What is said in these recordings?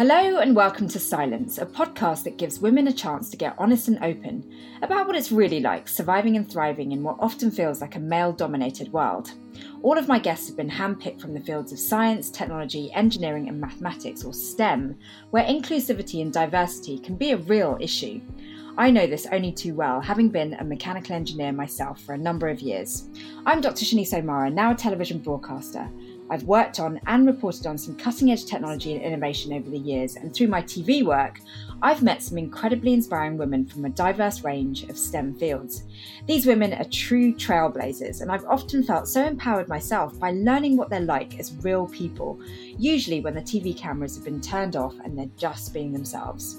Hello, and welcome to Silence, a podcast that gives women a chance to get honest and open about what it's really like surviving and thriving in what often feels like a male dominated world. All of my guests have been handpicked from the fields of science, technology, engineering, and mathematics, or STEM, where inclusivity and diversity can be a real issue. I know this only too well, having been a mechanical engineer myself for a number of years. I'm Dr. Shanice O'Mara, now a television broadcaster, I've worked on and reported on some cutting edge technology and innovation over the years, and through my TV work, I've met some incredibly inspiring women from a diverse range of STEM fields. These women are true trailblazers, and I've often felt so empowered myself by learning what they're like as real people, usually when the TV cameras have been turned off and they're just being themselves.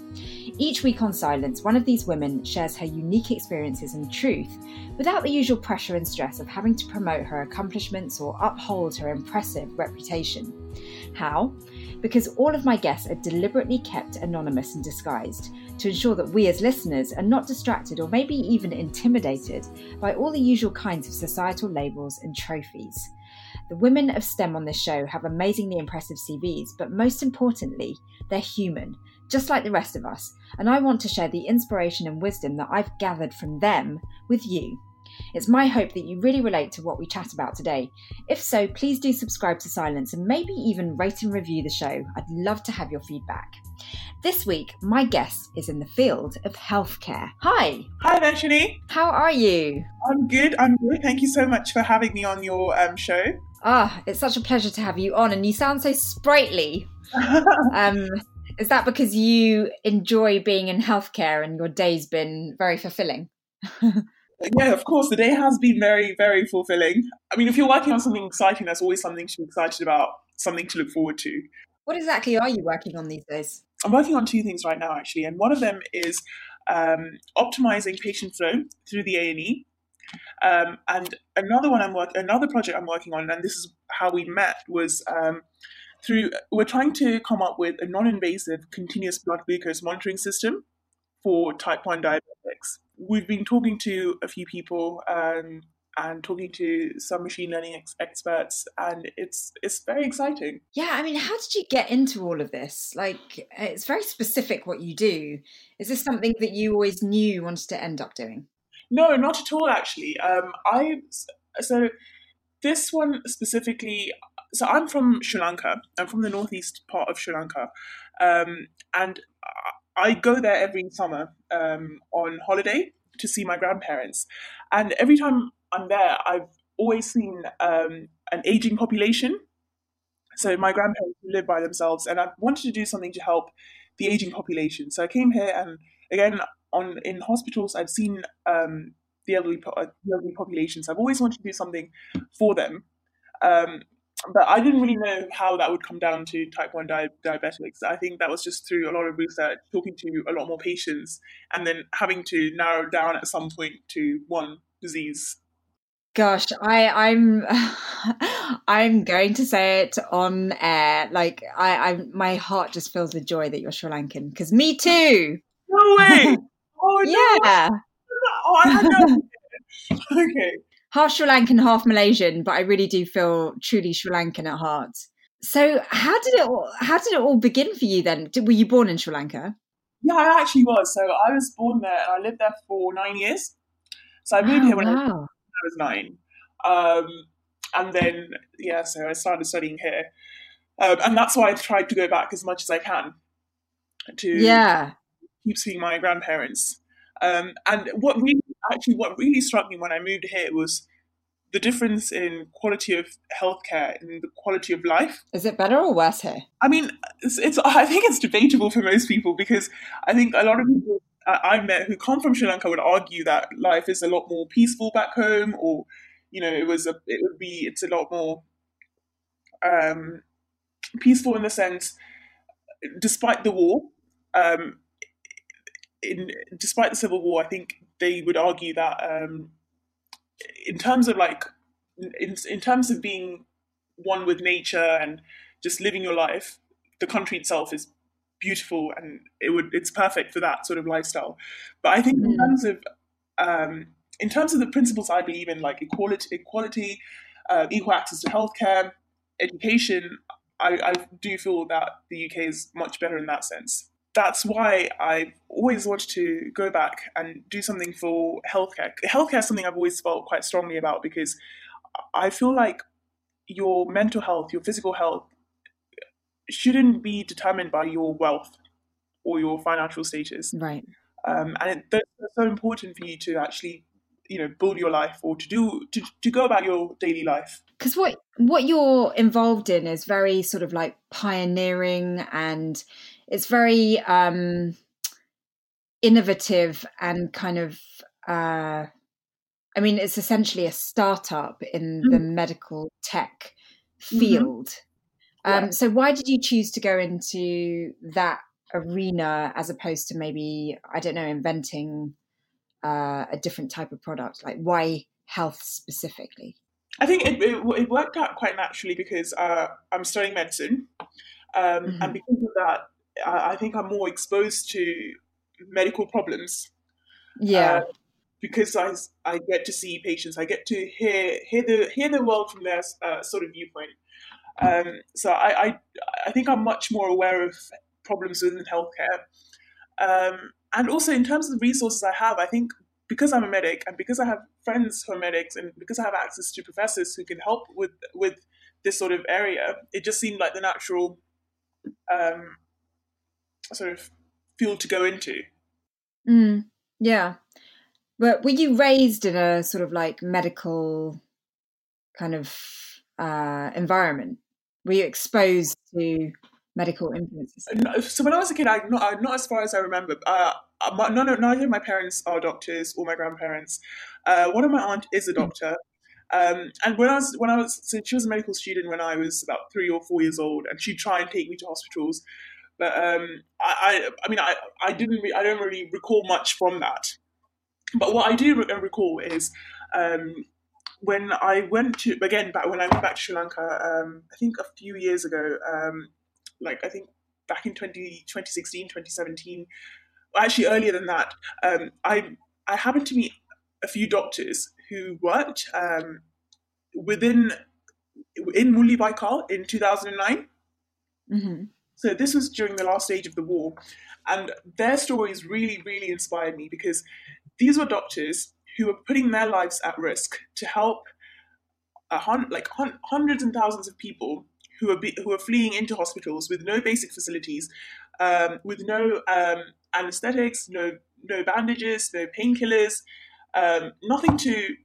Each week on Silence, one of these women shares her unique experiences and truth without the usual pressure and stress of having to promote her accomplishments or uphold her impressive reputation. How? Because all of my guests are deliberately kept anonymous and disguised to ensure that we as listeners are not distracted or maybe even intimidated by all the usual kinds of societal labels and trophies. The women of STEM on this show have amazingly impressive CVs, but most importantly, they're human, just like the rest of us, and I want to share the inspiration and wisdom that I've gathered from them with you. It's my hope that you really relate to what we chat about today. If so, please do subscribe to Silence and maybe even rate and review the show. I'd love to have your feedback. This week, my guest is in the field of healthcare. Hi. Hi there, How are you? I'm good. I'm good. Thank you so much for having me on your um, show. Ah, it's such a pleasure to have you on, and you sound so sprightly. um, is that because you enjoy being in healthcare and your day's been very fulfilling? yeah, of course, the day has been very, very fulfilling. I mean, if you're working on something exciting, that's always something to be excited about, something to look forward to. What exactly are you working on these days? I'm working on two things right now, actually, and one of them is um, optimizing patient flow through the A and E. Um, and another one I'm working, another project I'm working on, and this is how we met, was um, through we're trying to come up with a non-invasive continuous blood glucose monitoring system for type 1 diabetics we've been talking to a few people um, and talking to some machine learning ex- experts and it's it's very exciting. Yeah i mean how did you get into all of this? Like it's very specific what you do. Is this something that you always knew you wanted to end up doing? No not at all actually. Um, i so this one specifically so i'm from sri lanka. I'm from the northeast part of sri lanka. Um, and I go there every summer um, on holiday to see my grandparents, and every time I'm there, I've always seen um, an aging population. So my grandparents live by themselves, and I wanted to do something to help the aging population. So I came here, and again, on in hospitals, I've seen um, the elderly, uh, the elderly populations. I've always wanted to do something for them. Um, but I didn't really know how that would come down to type 1 di- diabetics. I think that was just through a lot of research, talking to a lot more patients, and then having to narrow down at some point to one disease. Gosh, I, I'm I'm going to say it on air. Like I, I'm, my heart just fills with joy that you're Sri Lankan because me too. Oh, no way! Oh yeah. No. Oh, I had no. okay half Sri Lankan, half Malaysian, but I really do feel truly Sri Lankan at heart. So, how did it all, how did it all begin for you then? Were you born in Sri Lanka? Yeah, I actually was. So I was born there and I lived there for nine years. So I moved oh, here when, wow. I, was, when, I was, nine. Um, and then, yeah, so I started studying here. Um, and that's why I tried to go back as much as I can to yeah. keep seeing my grandparents. Um, and what really actually what really struck me when I moved here was the difference in quality of healthcare and the quality of life. Is it better or worse here? I mean, it's, it's I think it's debatable for most people because I think a lot of people I've met who come from Sri Lanka would argue that life is a lot more peaceful back home, or you know, it was a it would be it's a lot more um, peaceful in the sense, despite the war. Um, in despite the civil war, I think they would argue that um, in terms of like in, in terms of being one with nature and just living your life, the country itself is beautiful and it would it's perfect for that sort of lifestyle. But I think in mm. terms of um, in terms of the principles I believe in, like equality, equality, uh, equal access to healthcare, education, I, I do feel that the UK is much better in that sense. That's why I always wanted to go back and do something for healthcare. Healthcare is something I've always felt quite strongly about because I feel like your mental health, your physical health, shouldn't be determined by your wealth or your financial status. Right. Um, and it, that's so important for you to actually you know build your life or to do to, to go about your daily life because what what you're involved in is very sort of like pioneering and it's very um innovative and kind of uh i mean it's essentially a startup in mm. the medical tech mm-hmm. field mm-hmm. um so why did you choose to go into that arena as opposed to maybe i don't know inventing uh, a different type of product? Like why health specifically? I think it, it, it worked out quite naturally because uh, I'm studying medicine, um, mm-hmm. and because of that, I think I'm more exposed to medical problems. Yeah. Uh, because I, I get to see patients, I get to hear hear the hear the world from their uh, sort of viewpoint. Um, so I, I I think I'm much more aware of problems within healthcare. Um, and also in terms of the resources I have, I think because I'm a medic and because I have friends who are medics and because I have access to professors who can help with with this sort of area, it just seemed like the natural um, sort of field to go into. Mm, yeah. But were you raised in a sort of like medical kind of uh, environment? Were you exposed to medical influences? So when I was a kid, I not not as far as I remember. Uh, uh none neither of my parents are doctors or my grandparents. Uh, one of my aunt is a hmm. doctor. Um, and when I was when I was so she was a medical student when I was about three or four years old, and she'd try and take me to hospitals, but um, I, I, I mean I I didn't re- I don't really recall much from that. But what I do re- recall is um, when I went to again back when I went back to Sri Lanka, um, I think a few years ago, um, like I think back in 20, 2016, 2017, actually earlier than that, um, I I happened to meet a few doctors who worked um, within in Mullivaikkal in 2009. Mm-hmm. So this was during the last stage of the war, and their stories really, really inspired me because these were doctors who were putting their lives at risk to help hun- like hun- hundreds and thousands of people who are be, who are fleeing into hospitals with no basic facilities, um, with no um, anesthetics, no no bandages, no painkillers, um, nothing to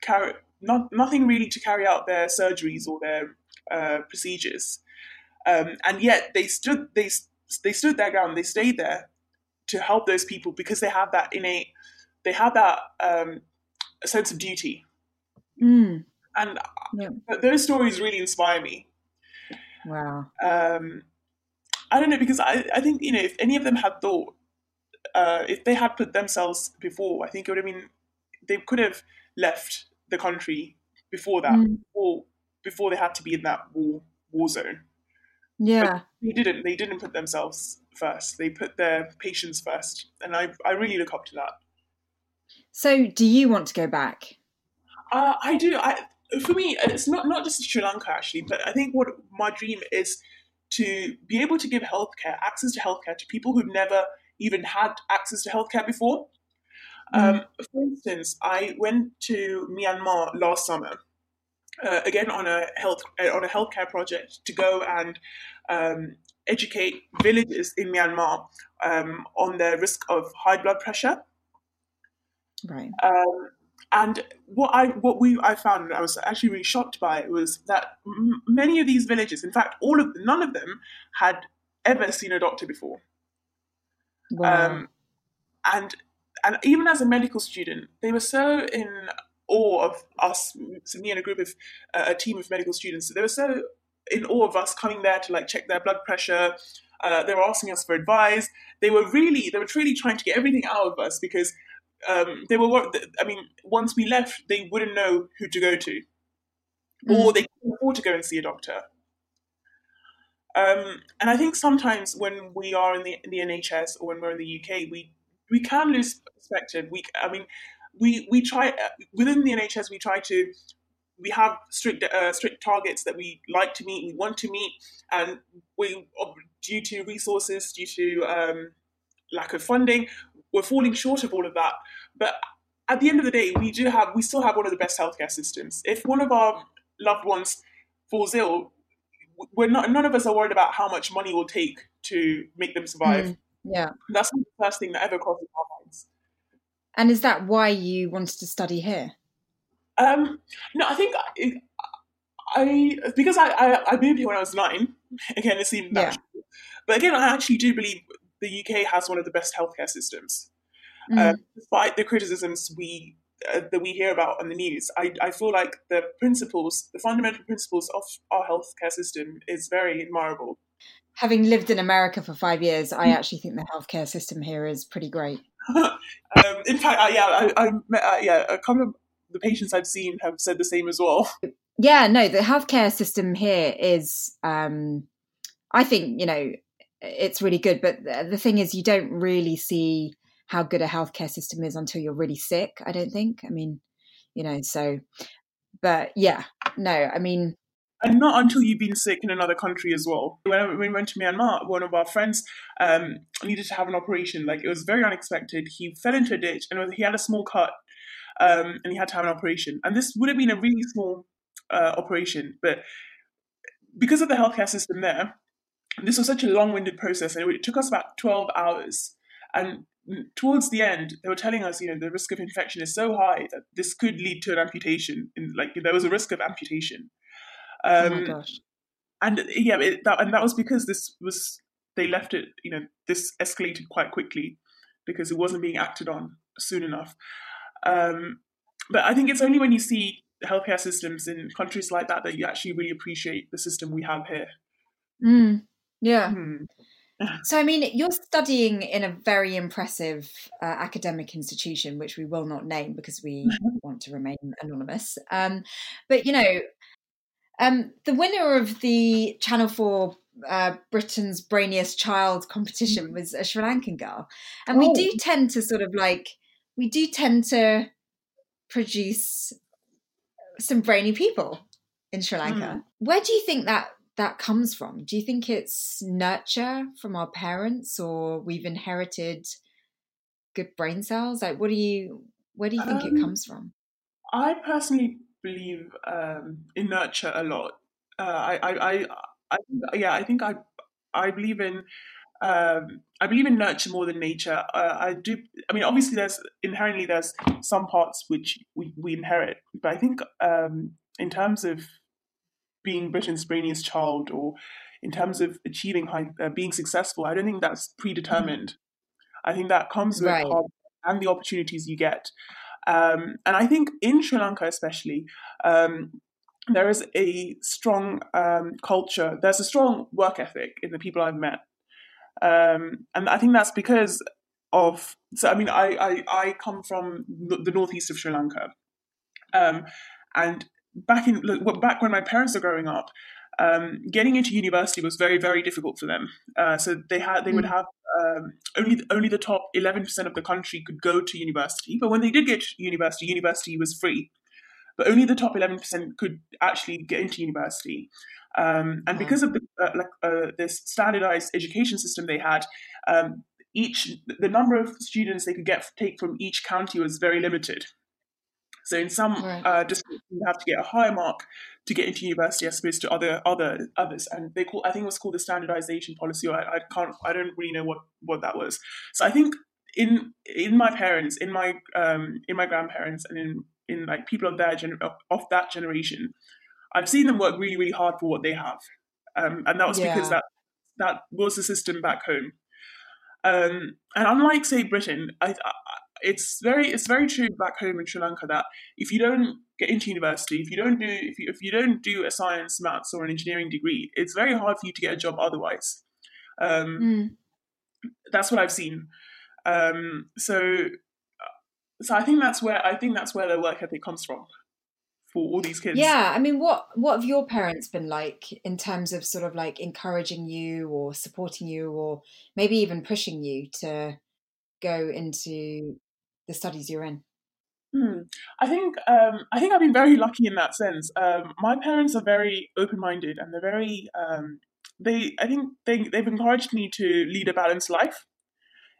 carry, not nothing really to carry out their surgeries or their uh, procedures, um, and yet they stood they they stood their ground. They stayed there to help those people because they have that innate they have that um, sense of duty. Mm. And yeah. those stories really inspire me. Wow. Um, I don't know because I, I think you know if any of them had thought uh, if they had put themselves before, I think it would have been they could have left the country before that, mm. or before they had to be in that war war zone. Yeah, but they didn't. They didn't put themselves first. They put their patients first, and I I really look up to that. So, do you want to go back? Uh, I do. I for me, it's not not just Sri Lanka actually, but I think what my dream is to be able to give healthcare access to healthcare to people who've never even had access to healthcare before. Mm. Um, for instance, I went to Myanmar last summer, uh, again on a health uh, on a healthcare project to go and um, educate villagers in Myanmar um, on the risk of high blood pressure. Right. Um, and what I what we I found I was actually really shocked by it was that m- many of these villages, in fact, all of none of them had ever seen a doctor before. Wow. Um, and and even as a medical student, they were so in awe of us, so me and a group of uh, a team of medical students. They were so in awe of us coming there to like check their blood pressure. Uh, they were asking us for advice. They were really, they were truly trying to get everything out of us because um, they were. I mean, once we left, they wouldn't know who to go to, mm. or they couldn't afford to go and see a doctor. Um, and I think sometimes when we are in the, in the NHS or when we're in the UK, we we can lose perspective. We, I mean, we we try within the NHS we try to we have strict uh, strict targets that we like to meet, we want to meet, and we due to resources, due to um, lack of funding, we're falling short of all of that. But at the end of the day, we do have we still have one of the best healthcare systems. If one of our loved ones falls ill, we're not none of us are worried about how much money will take to make them survive. Mm, yeah, that's the first thing that ever crosses our minds. And is that why you wanted to study here? Um, no, I think I, I because I, I, I moved here when I was nine. Again, it seemed natural, yeah. but again, I actually do believe the UK has one of the best healthcare systems. Mm. Uh, despite the criticisms we uh, that we hear about on the news, I, I feel like the principles, the fundamental principles of our healthcare system, is very admirable. Having lived in America for five years, I mm. actually think the healthcare system here is pretty great. um, in fact, yeah, I, I uh, yeah, a couple of the patients I've seen have said the same as well. Yeah, no, the healthcare system here is, um, I think, you know, it's really good. But the thing is, you don't really see how good a healthcare system is until you're really sick. I don't think. I mean, you know, so, but yeah, no, I mean, and not until you've been sick in another country as well. When we went to Myanmar, one of our friends um, needed to have an operation. Like it was very unexpected. He fell into a ditch and he had a small cut, um, and he had to have an operation. And this would have been a really small uh, operation, but because of the healthcare system there, this was such a long-winded process, and it took us about twelve hours. And towards the end, they were telling us, you know, the risk of infection is so high that this could lead to an amputation. In, like there was a risk of amputation. Um, oh my gosh! And yeah, it, that, and that was because this was they left it. You know, this escalated quite quickly because it wasn't being acted on soon enough. Um, but I think it's only when you see healthcare systems in countries like that that you actually really appreciate the system we have here. Mm. Yeah. Hmm. So, I mean, you're studying in a very impressive uh, academic institution, which we will not name because we want to remain anonymous. Um, but, you know, um, the winner of the Channel 4 uh, Britain's Brainiest Child competition was a Sri Lankan girl. And we do oh. tend to sort of like, we do tend to produce some brainy people in Sri Lanka. Mm. Where do you think that that comes from? Do you think it's nurture from our parents or we've inherited good brain cells? Like what do you where do you think um, it comes from? I personally believe um, in nurture a lot. Uh, I, I, I, I, yeah, I think I, I believe in, um, I believe in nurture more than nature. Uh, I do. I mean, obviously, there's inherently there's some parts which we, we inherit, but I think um, in terms of being Britain's brainiest child or in terms of achieving high, uh, being successful, I don't think that's predetermined. I think that comes with right. and the opportunities you get. Um, and I think in Sri Lanka, especially, um, there is a strong um, culture. There's a strong work ethic in the people I've met, um, and I think that's because of. So I mean, I I, I come from the northeast of Sri Lanka, um, and back in back when my parents were growing up, um, getting into university was very very difficult for them. Uh, so they had they would hmm. have um, only only the top eleven percent of the country could go to university, but when they did get to university, university was free. But only the top eleven percent could actually get into university. Um, and because of the uh, like uh, this standardized education system they had, um, each the number of students they could get take from each county was very limited. So in some right. uh, districts, you have to get a higher mark to get into university as opposed to other other others. And they call I think it was called the standardization policy. Or I, I can't I don't really know what what that was. So I think in in my parents, in my um, in my grandparents, and in in like people of that gener- of that generation, I've seen them work really really hard for what they have, um, and that was yeah. because that that was the system back home. Um, and unlike say Britain, I, it's very it's very true back home in Sri Lanka that if you don't get into university, if you don't do if you if you don't do a science, maths, or an engineering degree, it's very hard for you to get a job otherwise. Um, mm. That's what I've seen. Um, so so I think that's where I think that's where the work ethic comes from for all these kids. Yeah, I mean, what what have your parents been like in terms of sort of like encouraging you or supporting you or maybe even pushing you to go into the studies you're in? Hmm. I think um, I think I've been very lucky in that sense. Um, my parents are very open minded and they're very um, they I think they they've encouraged me to lead a balanced life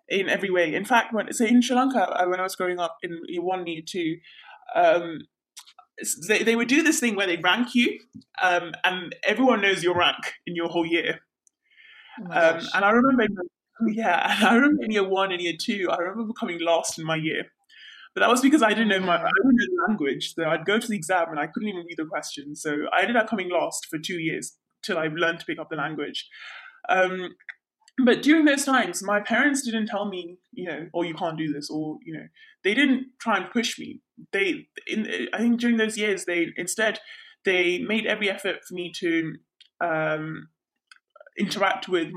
in every way. In fact, when so in Sri Lanka uh, when I was growing up in year one year two, um, they they would do this thing where they rank you, um, and everyone knows your rank in your whole year. Oh Um, and I remember, yeah, I remember in year one and year two, I remember becoming lost in my year. But that was because I didn't know my I didn't know the language. So I'd go to the exam and I couldn't even read the questions. So I ended up coming lost for two years till I learned to pick up the language. Um, but during those times, my parents didn't tell me, you know, oh, you can't do this, or you know, they didn't try and push me. They, in, I think, during those years, they instead they made every effort for me to um, interact with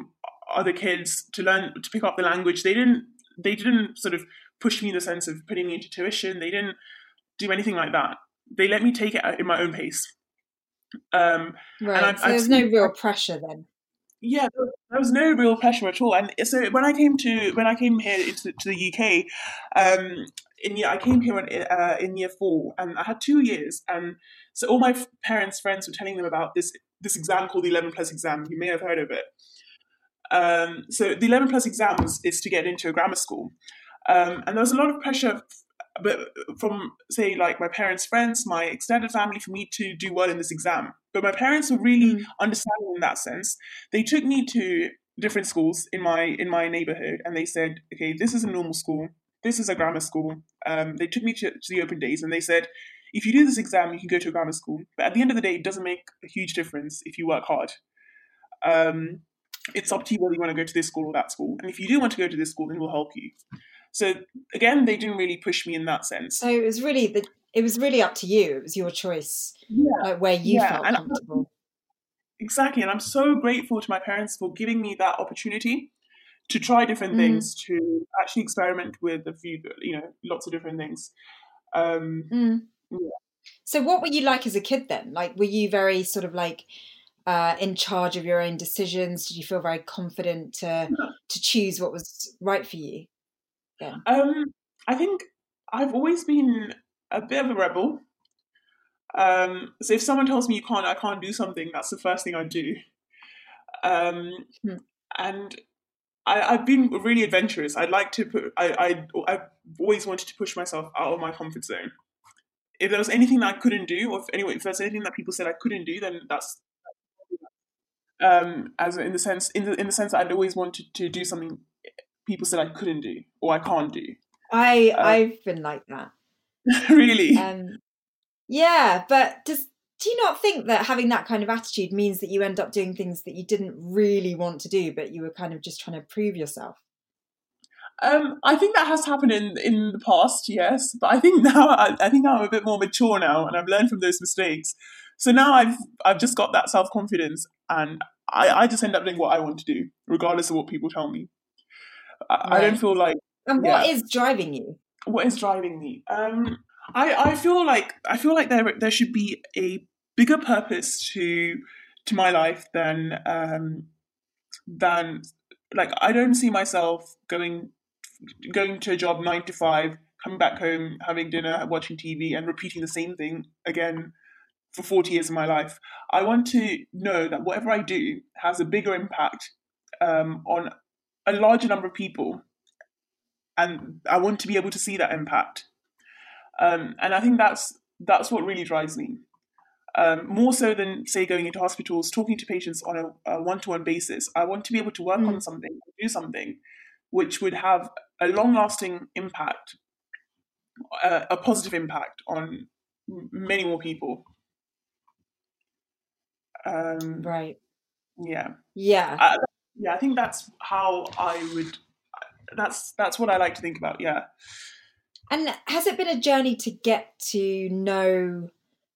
other kids to learn to pick up the language. They didn't, they didn't sort of push me in the sense of putting me into tuition. They didn't do anything like that. They let me take it in my own pace. Um, right. I've- so I've there's no real pressure then. yeah, there was no real pressure at all. And so when I came to when I came here into to the UK, um, in year I came here in, uh, in year four, and I had two years, and so all my parents' friends were telling them about this this exam called the Eleven Plus exam. You may have heard of it. Um, so the Eleven Plus exams is, is to get into a grammar school, um, and there was a lot of pressure. But from say like my parents' friends, my extended family, for me to do well in this exam. But my parents were really Mm. understanding in that sense they took me to different schools in my in my neighborhood and they said okay this is a normal school this is a grammar school um, they took me to, to the open days and they said if you do this exam you can go to a grammar school but at the end of the day it doesn't make a huge difference if you work hard um, it's up to you whether you want to go to this school or that school and if you do want to go to this school then we'll help you so again they didn't really push me in that sense So it was really the it was really up to you. It was your choice, yeah like where you Yeah, felt and I- comfortable. Exactly, and I'm so grateful to my parents for giving me that opportunity to try different Mm. things, to actually experiment with a few, you know, lots of different things. Um, Mm. Yeah. So what were you like as a kid then? Like were you very sort of like uh, in charge of your own decisions? Did you feel very confident to to choose what was right for you? um, I think I've always been a bit of a rebel. Um, so if someone tells me you can't, I can't do something, that's the first thing I do. Um, Hmm. and I, I've been really adventurous. I'd like to put. I, I I've always wanted to push myself out of my comfort zone. If there was anything that I couldn't do, or if anyway, if there's anything that people said I couldn't do, then that's um, as in the sense in the in the sense that I'd always wanted to do something people said I couldn't do or I can't do. I Uh, I've been like that. really, Um, yeah, but does do you not think that having that kind of attitude means that you end up doing things that you didn't really want to do, but you were kind of just trying to prove yourself? Um, I think that has happened in in the past, yes. But I think now I, I think I'm a bit more mature now, and I've learned from those mistakes. So now I've I've just got that self confidence, and I, I just end up doing what I want to do, regardless of what people tell me. I, I don't feel like And what Yeah. is driving you? what is driving me. Um, I I feel like I feel like there there should be a bigger purpose to to my life than um than like I don't see myself going going to a job nine to five, coming back home, having dinner, watching TV, and repeating the same thing again for 40 years of my life. I want to know that whatever I do has a bigger impact um, on a larger number of people. And I want to be able to see that impact. Um, and I think that's that's what really drives me. Um, more so than say going into hospitals, talking to patients on a, a one-to-one basis. I want to be able to work on Mm. something, do something, which would have a long-lasting impact, uh, a positive impact on many more people. Um, Right. yeah, Yeah. I, yeah. I think that's how I would. That's that's what I like to think about. Yeah. And has it been a journey to get to know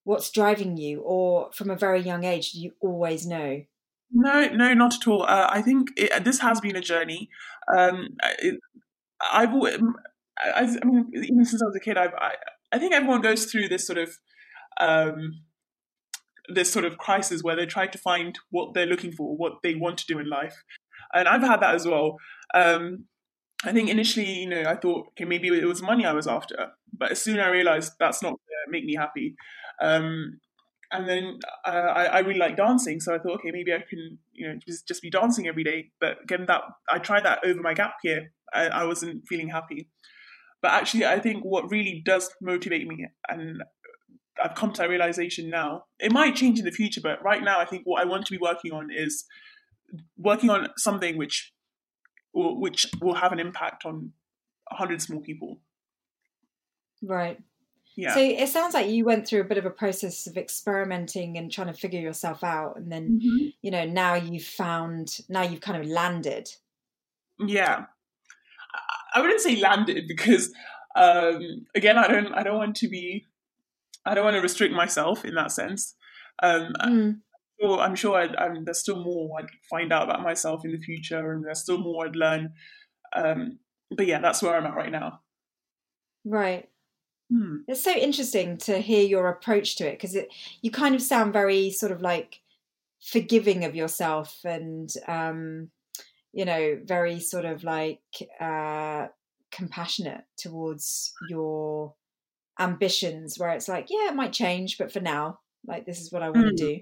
what's driving you, or from a very young age, do you always know? No, no, not at all. Uh, I think it, this has been a journey. Um, it, I've, I, I mean, even since I was a kid, I've, I, I think everyone goes through this sort of, um, this sort of crisis where they try to find what they're looking for, what they want to do in life, and I've had that as well. Um, I think initially, you know, I thought, okay, maybe it was money I was after, but as soon I realized that's not make me happy. Um, and then uh, I, I, really like dancing, so I thought, okay, maybe I can, you know, just, just be dancing every day. But again, that I tried that over my gap year. I, I wasn't feeling happy. But actually, I think what really does motivate me, and I've come to that realization now. It might change in the future, but right now, I think what I want to be working on is working on something which will, which will have an impact on hundreds more people. Right. Yeah. So it sounds like you went through a bit of a process of experimenting and trying to figure yourself out, and then mm-hmm. you know now you've found now you've kind of landed. Yeah, I wouldn't say landed because um, again I don't I don't want to be I don't want to restrict myself in that sense. Um, mm. Well, I'm sure I'd, I'm, there's still more I'd find out about myself in the future, and there's still more I'd learn. Um, but yeah, that's where I'm at right now. Right. Hmm. It's so interesting to hear your approach to it because it you kind of sound very sort of like forgiving of yourself and um, you know very sort of like uh, compassionate towards your ambitions where it's like yeah it might change but for now like this is what I want to hmm. do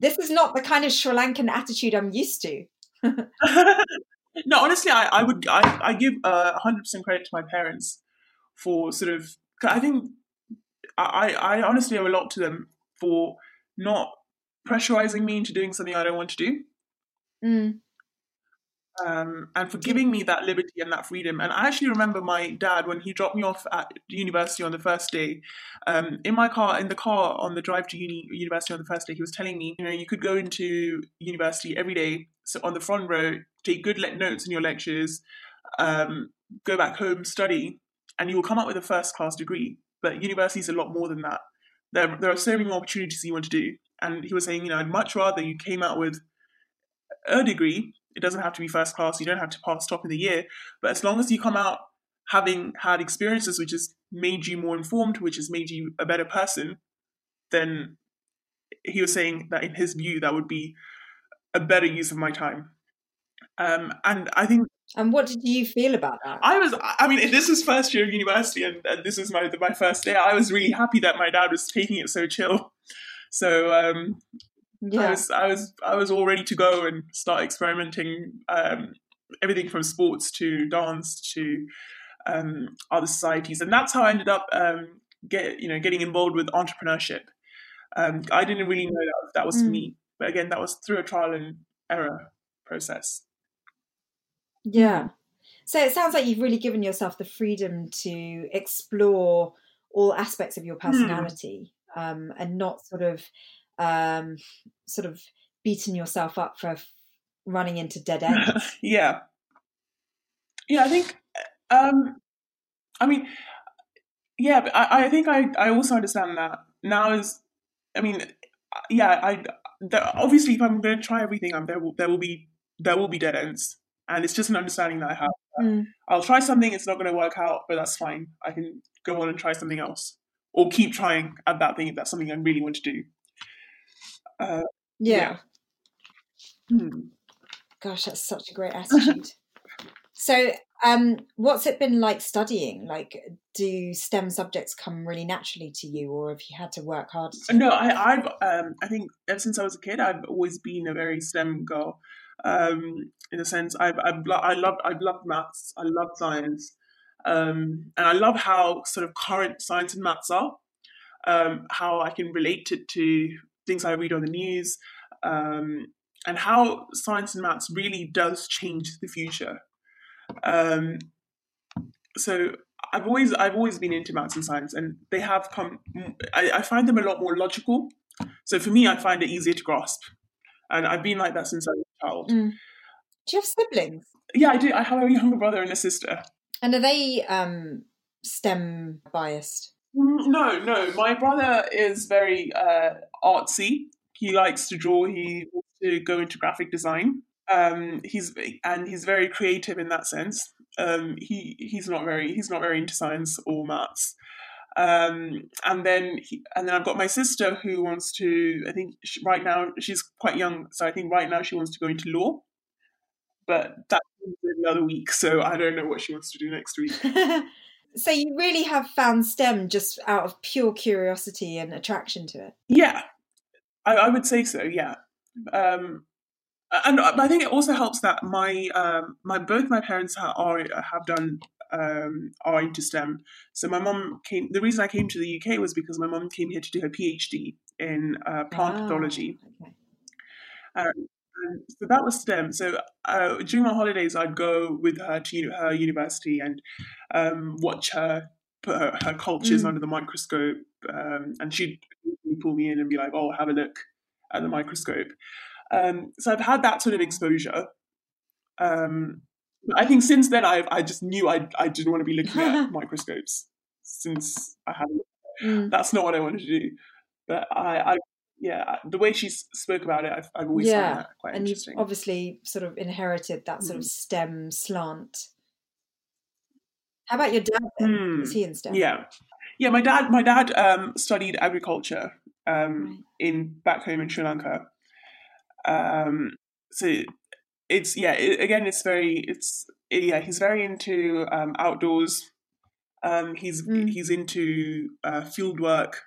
this is not the kind of Sri Lankan attitude I'm used to. no, honestly, I, I would I, I give uh, 100% credit to my parents for sort of I think I I honestly owe a lot to them for not pressurizing me into doing something I don't want to do. Mm um, and for giving me that liberty and that freedom. And I actually remember my dad when he dropped me off at university on the first day. Um, in my car, in the car on the drive to uni, university on the first day, he was telling me, you know, you could go into university every day, so on the front row, take good notes in your lectures, um, go back home, study, and you will come up with a first class degree. But university is a lot more than that. There, there are so many more opportunities you want to do. And he was saying, you know, I'd much rather you came out with a degree it doesn't have to be first class. You don't have to pass top of the year. But as long as you come out having had experiences which has made you more informed, which has made you a better person, then he was saying that in his view, that would be a better use of my time. Um, and I think. And what did you feel about that? I was, I mean, this was first year of university, and, and this was my my first day. I was really happy that my dad was taking it so chill. So um, yeah. I was I was I was all ready to go and start experimenting um, everything from sports to dance to um, other societies, and that's how I ended up um, get you know getting involved with entrepreneurship. Um, I didn't really know that that was mm. me, but again, that was through a trial and error process. Yeah. So it sounds like you've really given yourself the freedom to explore all aspects of your hmm. personality mm. and not sort of um, sort of beating yourself up for running into dead ends. yeah, yeah. I think. Um, I mean, yeah, but I, I think I, I also understand that now is. I mean, yeah, I obviously if I'm going to try everything, I'm, there will there will be there will be dead ends, and it's just an understanding that I have. Mm. I'll try something, it's not going to work out, but that's fine. I can go on and try something else, or keep trying at that thing if that's something I really want to do. Uh, yeah. yeah. Hmm. Gosh, that's such a great attitude. so, um, what's it been like studying? Like, do STEM subjects come really naturally to you, or have you had to work hard? To- no, I, I've, um, I think ever since I was a kid, I've always been a very STEM girl. Um, in a sense, I've, I've, I love, I've loved maths. I love science, um, and I love how sort of current science and maths are. Um, how I can relate it to things I read on the news, um, and how science and maths really does change the future. Um, so I've always I've always been into maths and science, and they have come. I, I, find them a lot more logical. So for me, I find it easier to grasp, and I've been like that since I was a child. Mm. Do you have siblings? Yeah, I do. I have a younger brother and a sister. And are they um, STEM biased? Mm, no, no. My brother is very uh, artsy. He likes to draw. He wants to go into graphic design. Um, he's and he's very creative in that sense. Um, he he's not very he's not very into science or maths. Um, and then he, and then I've got my sister who wants to. I think she, right now she's quite young, so I think right now she wants to go into law. But that's another week, so I don't know what she wants to do next week. so you really have found STEM just out of pure curiosity and attraction to it. Yeah, I, I would say so. Yeah, um, and I think it also helps that my um, my both my parents are have done um, are into STEM. So my mom came. The reason I came to the UK was because my mom came here to do her PhD in uh, plant oh, pathology. Okay. Um, so that was STEM. So uh, during my holidays, I'd go with her to her university and um, watch her put her, her cultures mm. under the microscope, um, and she'd pull me in and be like, "Oh, have a look at the microscope." Um, so I've had that sort of exposure. Um, I think since then, I I just knew I I didn't want to be looking at microscopes. Since I had, mm. that's not what I wanted to do. But I, I yeah, the way she spoke about it, I've, I've always yeah. found that quite and interesting. you've obviously sort of inherited that sort mm. of STEM slant. How about your dad? Then? Mm. Is he in STEM? Yeah, yeah. My dad, my dad um, studied agriculture um, right. in back home in Sri Lanka. Um, so it's yeah. It, again, it's very it's yeah. He's very into um, outdoors. Um, he's mm. he's into uh, field work.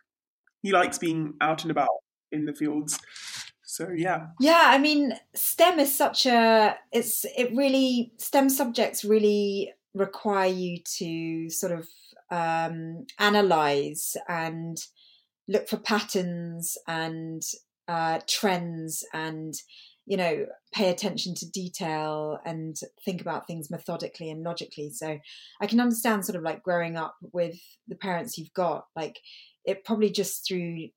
He likes being out and about in the fields. So yeah. Yeah, I mean, STEM is such a it's it really STEM subjects really require you to sort of um, analyze and look for patterns and uh, trends and you know pay attention to detail and think about things methodically and logically so i can understand sort of like growing up with the parents you've got like it probably just through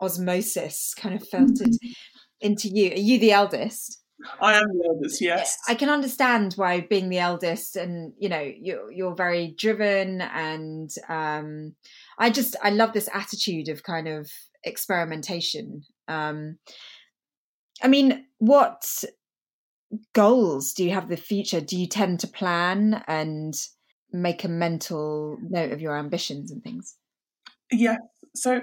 osmosis kind of filtered mm-hmm. into you. Are you the eldest? I am the eldest, yes. I can understand why being the eldest and you know you're you're very driven and um I just I love this attitude of kind of experimentation. Um I mean, what goals do you have the future? Do you tend to plan and make a mental note of your ambitions and things? Yeah. So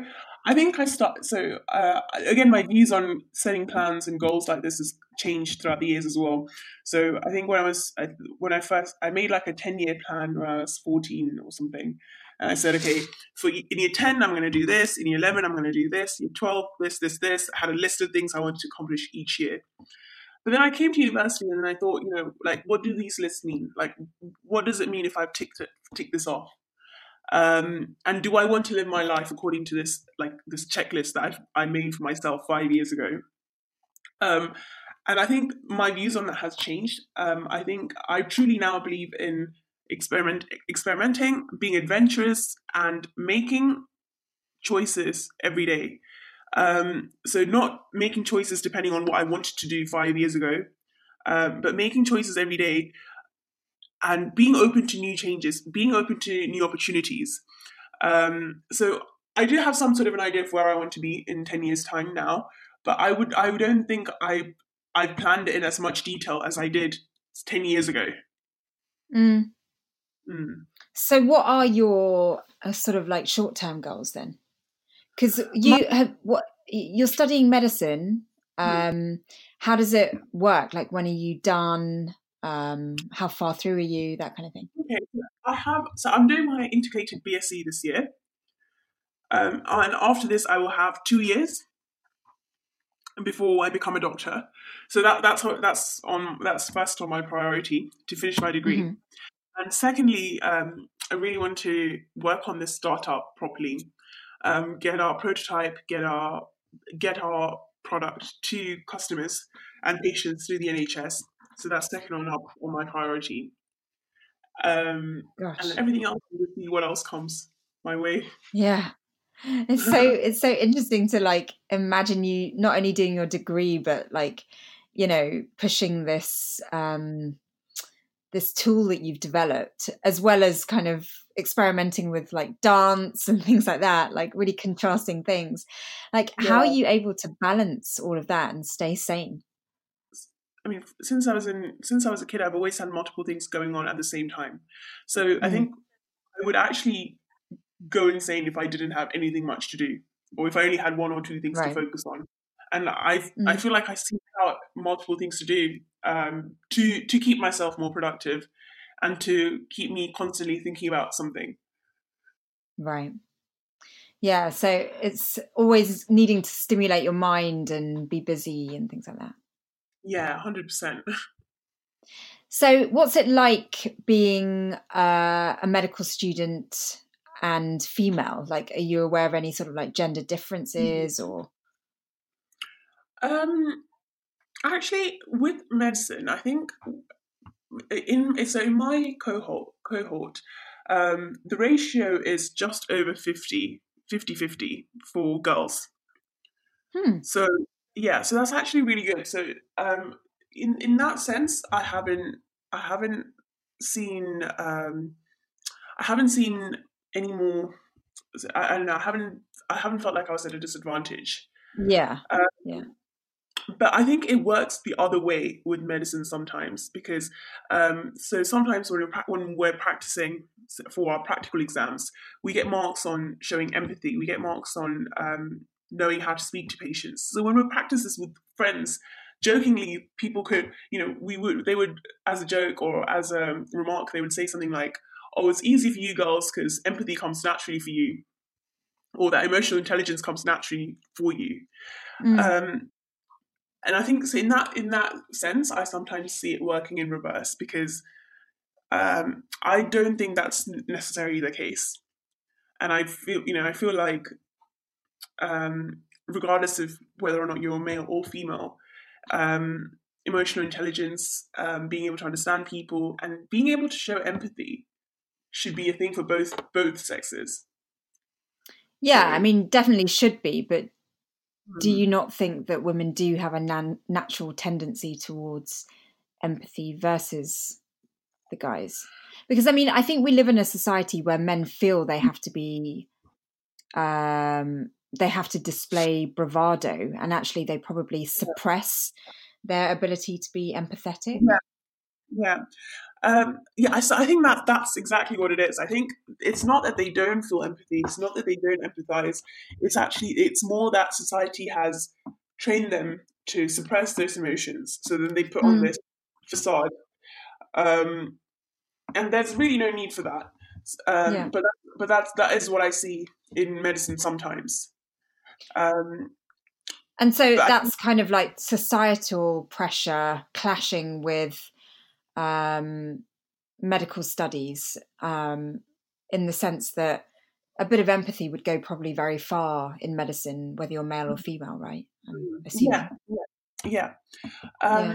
I think I start. So uh, again, my views on setting plans and goals like this has changed throughout the years as well. So I think when I was when I first I made like a ten year plan when I was fourteen or something, and I said, okay, for in year ten I'm going to do this, in year eleven I'm going to do this, year twelve this this this. I had a list of things I wanted to accomplish each year. But then I came to university and I thought, you know, like what do these lists mean? Like what does it mean if I've ticked it, ticked this off? Um, and do I want to live my life according to this like this checklist that I, I made for myself five years ago? Um, and I think my views on that has changed. Um, I think I truly now believe in experiment, experimenting, being adventurous, and making choices every day. Um, so not making choices depending on what I wanted to do five years ago, um, but making choices every day and being open to new changes, being open to new opportunities. Um, so I do have some sort of an idea of where I want to be in ten years' time now, but I would I don't think I I planned it in as much detail as I did ten years ago. Mm. Mm. So, what are your uh, sort of like short term goals then? Because you My- have what you're studying medicine. Um, How does it work? Like, when are you done? Um, how far through are you, that kind of thing? Okay, I have. So I'm doing my integrated BSc this year, um, and after this, I will have two years before I become a doctor. So that that's that's on that's first on my priority to finish my degree, mm-hmm. and secondly, um, I really want to work on this startup properly, um, get our prototype, get our get our product to customers and patients through the NHS so that's second on up on my priority. Um, and everything else, we'll see what else comes my way. Yeah. It's so it's so interesting to like imagine you not only doing your degree but like you know pushing this um this tool that you've developed as well as kind of experimenting with like dance and things like that like really contrasting things like yeah. how are you able to balance all of that and stay sane I mean, since I was in since I was a kid, I've always had multiple things going on at the same time. So mm. I think I would actually go insane if I didn't have anything much to do, or if I only had one or two things right. to focus on. And I mm. I feel like I seek out multiple things to do um, to to keep myself more productive and to keep me constantly thinking about something. Right. Yeah, so it's always needing to stimulate your mind and be busy and things like that. Yeah, 100%. So, what's it like being uh, a medical student and female? Like, are you aware of any sort of like gender differences or? Um, actually, with medicine, I think in so in my cohort cohort, um, the ratio is just over 50, 50-50 for girls. Hmm. So yeah, so that's actually really good. So um, in in that sense, I haven't I haven't seen um, I haven't seen any more. I, I, don't know. I haven't I haven't felt like I was at a disadvantage. Yeah. Um, yeah. But I think it works the other way with medicine sometimes because um, so sometimes when we're, when we're practicing for our practical exams, we get marks on showing empathy. We get marks on um, knowing how to speak to patients. So when we practice this with friends, jokingly, people could, you know, we would, they would, as a joke or as a remark, they would say something like, "Oh, it's easy for you girls because empathy comes naturally for you," or that emotional intelligence comes naturally for you. Mm. Um, and I think so in that in that sense, I sometimes see it working in reverse because um, I don't think that's necessarily the case, and I feel you know I feel like um, regardless of whether or not you're male or female, um, emotional intelligence, um, being able to understand people, and being able to show empathy should be a thing for both both sexes. Yeah, so, I mean, definitely should be, but mm. do you not think that women do have a nan- natural tendency towards empathy versus the guys? Because I mean, I think we live in a society where men feel they have to be um, they have to display bravado and actually they probably suppress their ability to be empathetic. Yeah. Yeah. Um, yeah I, I think that that's exactly what it is. I think it's not that they don't feel empathy it's not that they don't empathize it's actually it's more that society has trained them to suppress those emotions so then they put mm. on this facade. Um, and there's really no need for that. Um, yeah. but that, but that's that is what i see in medicine sometimes um, and so that's kind of like societal pressure clashing with um, medical studies um, in the sense that a bit of empathy would go probably very far in medicine, whether you're male or female, right? Yeah, yeah, yeah. Um,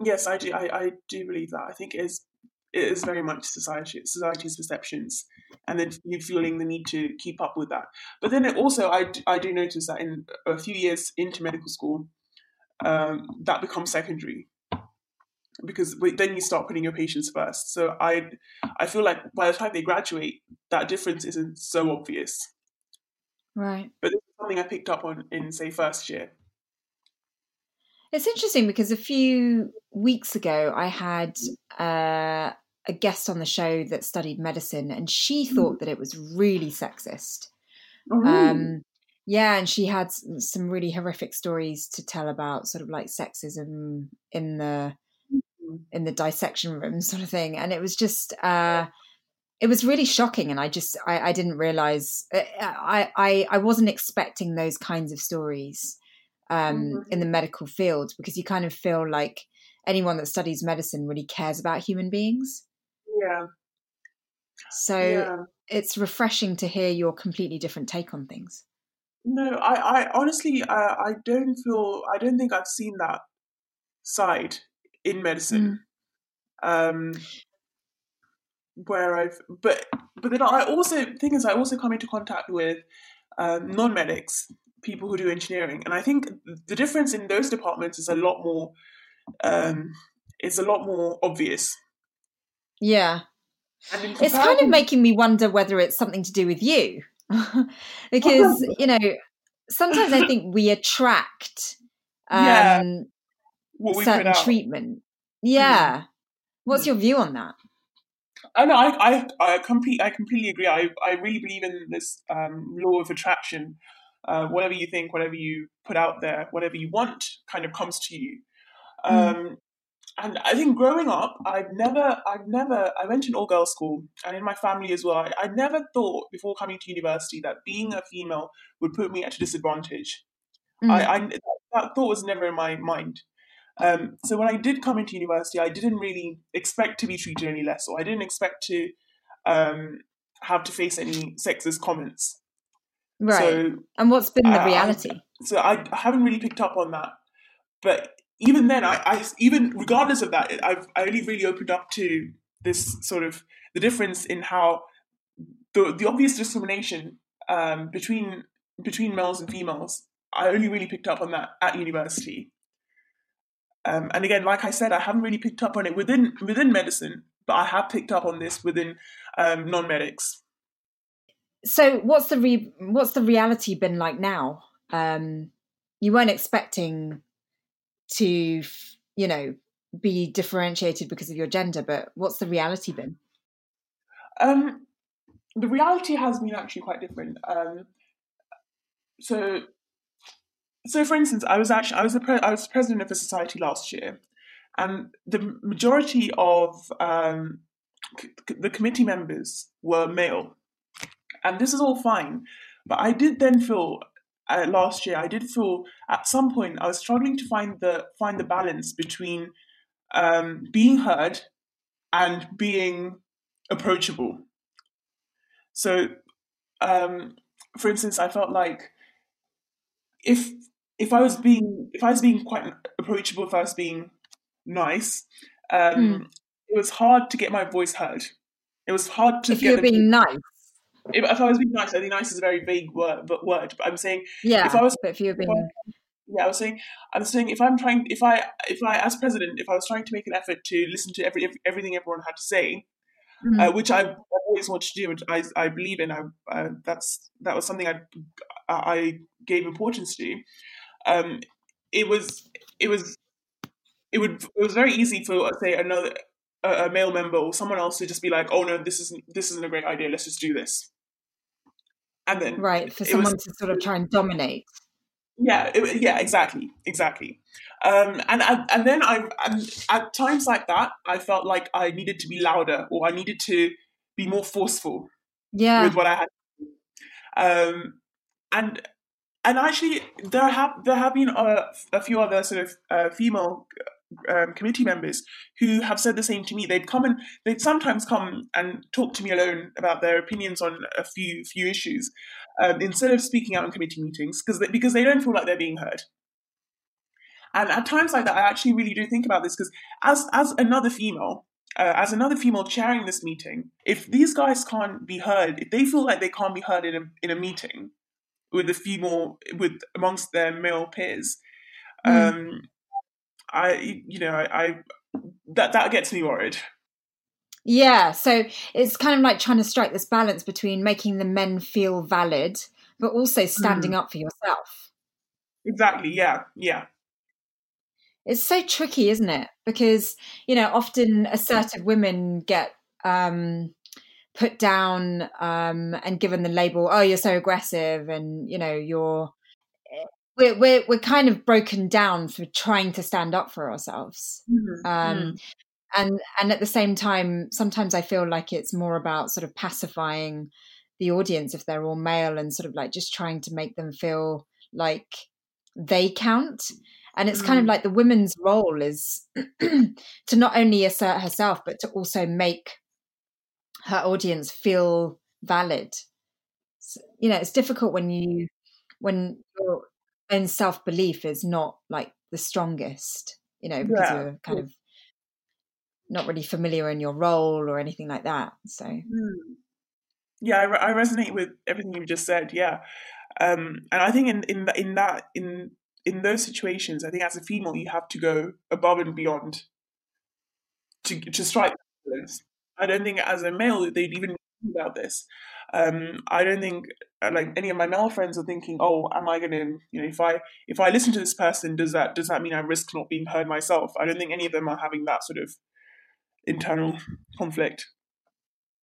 yeah. Yes, I do. I, I do believe that. I think it is it is very much society society's perceptions and then you feeling the need to keep up with that. But then it also I, I do notice that in a few years into medical school um, that becomes secondary. Because then you start putting your patients first. So i i feel like by the time they graduate that difference isn't so obvious. Right. But this is something i picked up on in say first year it's interesting because a few weeks ago I had uh, a guest on the show that studied medicine, and she mm. thought that it was really sexist. Oh. Um, yeah, and she had some really horrific stories to tell about sort of like sexism in the mm. in the dissection room sort of thing, and it was just. Uh, it was really shocking and i just i, I didn't realize uh, I, I i wasn't expecting those kinds of stories um, mm-hmm. in the medical field because you kind of feel like anyone that studies medicine really cares about human beings. Yeah. So yeah. it's refreshing to hear your completely different take on things. No, I, I honestly, I, I don't feel, I don't think I've seen that side in medicine. Mm. Um, where I've, but, but then I also, thing is, I also come into contact with um, non medics people who do engineering. And I think the difference in those departments is a lot more um, is a lot more obvious. Yeah. It's kind of making me wonder whether it's something to do with you. because, you know, sometimes I think we attract um, yeah. certain treatment. Yeah. Mm. What's your view on that? I know I I I, complete, I completely agree. I, I really believe in this um, law of attraction uh, whatever you think, whatever you put out there, whatever you want, kind of comes to you. Mm. Um, and I think growing up, I've never, I've never, I went to an all girls school, and in my family as well. I, I never thought before coming to university that being a female would put me at a disadvantage. Mm. I, I, that thought was never in my mind. Um, so when I did come into university, I didn't really expect to be treated any less, or I didn't expect to um, have to face any sexist comments. Right. So, and what's been the reality? so I, I haven't really picked up on that, but even then, I, I even regardless of that, I've I only really opened up to this sort of the difference in how the the obvious discrimination um, between between males and females. I only really picked up on that at university. Um, and again, like I said, I haven't really picked up on it within within medicine, but I have picked up on this within um, non medics. So, what's the re- what's the reality been like now? Um, you weren't expecting to, you know, be differentiated because of your gender, but what's the reality been? Um, the reality has been actually quite different. Um, so, so for instance, I was actually I was the pre- I was president of a society last year, and the majority of um, c- the committee members were male, and this is all fine. But I did then feel uh, last year, I did feel at some point I was struggling to find the find the balance between um, being heard and being approachable. So, um, for instance, I felt like if if I was being if I was being quite approachable, if I was being nice, um, mm. it was hard to get my voice heard. It was hard to. If you're being nice, if, if, I was being nice, I think nice is a very vague word, but word. But I'm saying, yeah. If I was, but if you're being, yeah, I was saying, I was saying, if I'm trying, if I, if I, as president, if I was trying to make an effort to listen to every, every everything everyone had to say, mm-hmm. uh, which I've always wanted to do, which I, I believe in, I, uh, that's that was something I, I gave importance to. Um, it was, it was, it would, it was very easy for say another a, a, male member or someone else to just be like, "Oh no, this isn't this isn't a great idea. Let's just do this." And then right for someone was, to sort of try and dominate. Yeah, it, yeah, exactly, exactly. Um, and and then I and at times like that, I felt like I needed to be louder or I needed to be more forceful. Yeah, with what I had. Um, and and actually, there have there have been a, a few other sort of uh, female um, committee members who have said the same to me. They'd come and they'd sometimes come and talk to me alone about their opinions on a few few issues um, instead of speaking out in committee meetings because they, because they don't feel like they're being heard. And at times like that, I actually really do think about this because as as another female, uh, as another female chairing this meeting, if these guys can't be heard, if they feel like they can't be heard in a in a meeting with a female with amongst their male peers, mm. um, I you know I, I that that gets me worried. Yeah, so it's kind of like trying to strike this balance between making the men feel valid, but also standing mm. up for yourself. Exactly. Yeah. Yeah. It's so tricky, isn't it? Because you know, often assertive women get um, put down um, and given the label, "Oh, you're so aggressive," and you know, you're we're, we're we're kind of broken down for trying to stand up for ourselves mm-hmm. um, mm. and and at the same time sometimes i feel like it's more about sort of pacifying the audience if they're all male and sort of like just trying to make them feel like they count and it's mm. kind of mm. like the women's role is to not only assert herself but to also make her audience feel valid so, you know it's difficult when you when you're and self belief is not like the strongest, you know, because yeah. you're kind of not really familiar in your role or anything like that. So, mm. yeah, I, re- I, resonate with everything you just said. Yeah, um, and I think in in in that in in those situations, I think as a female, you have to go above and beyond to to strike. I don't think as a male they'd even think about this. Um, I don't think uh, like any of my male friends are thinking, "Oh, am I going to, you know, if I if I listen to this person, does that does that mean I risk not being heard myself?" I don't think any of them are having that sort of internal conflict.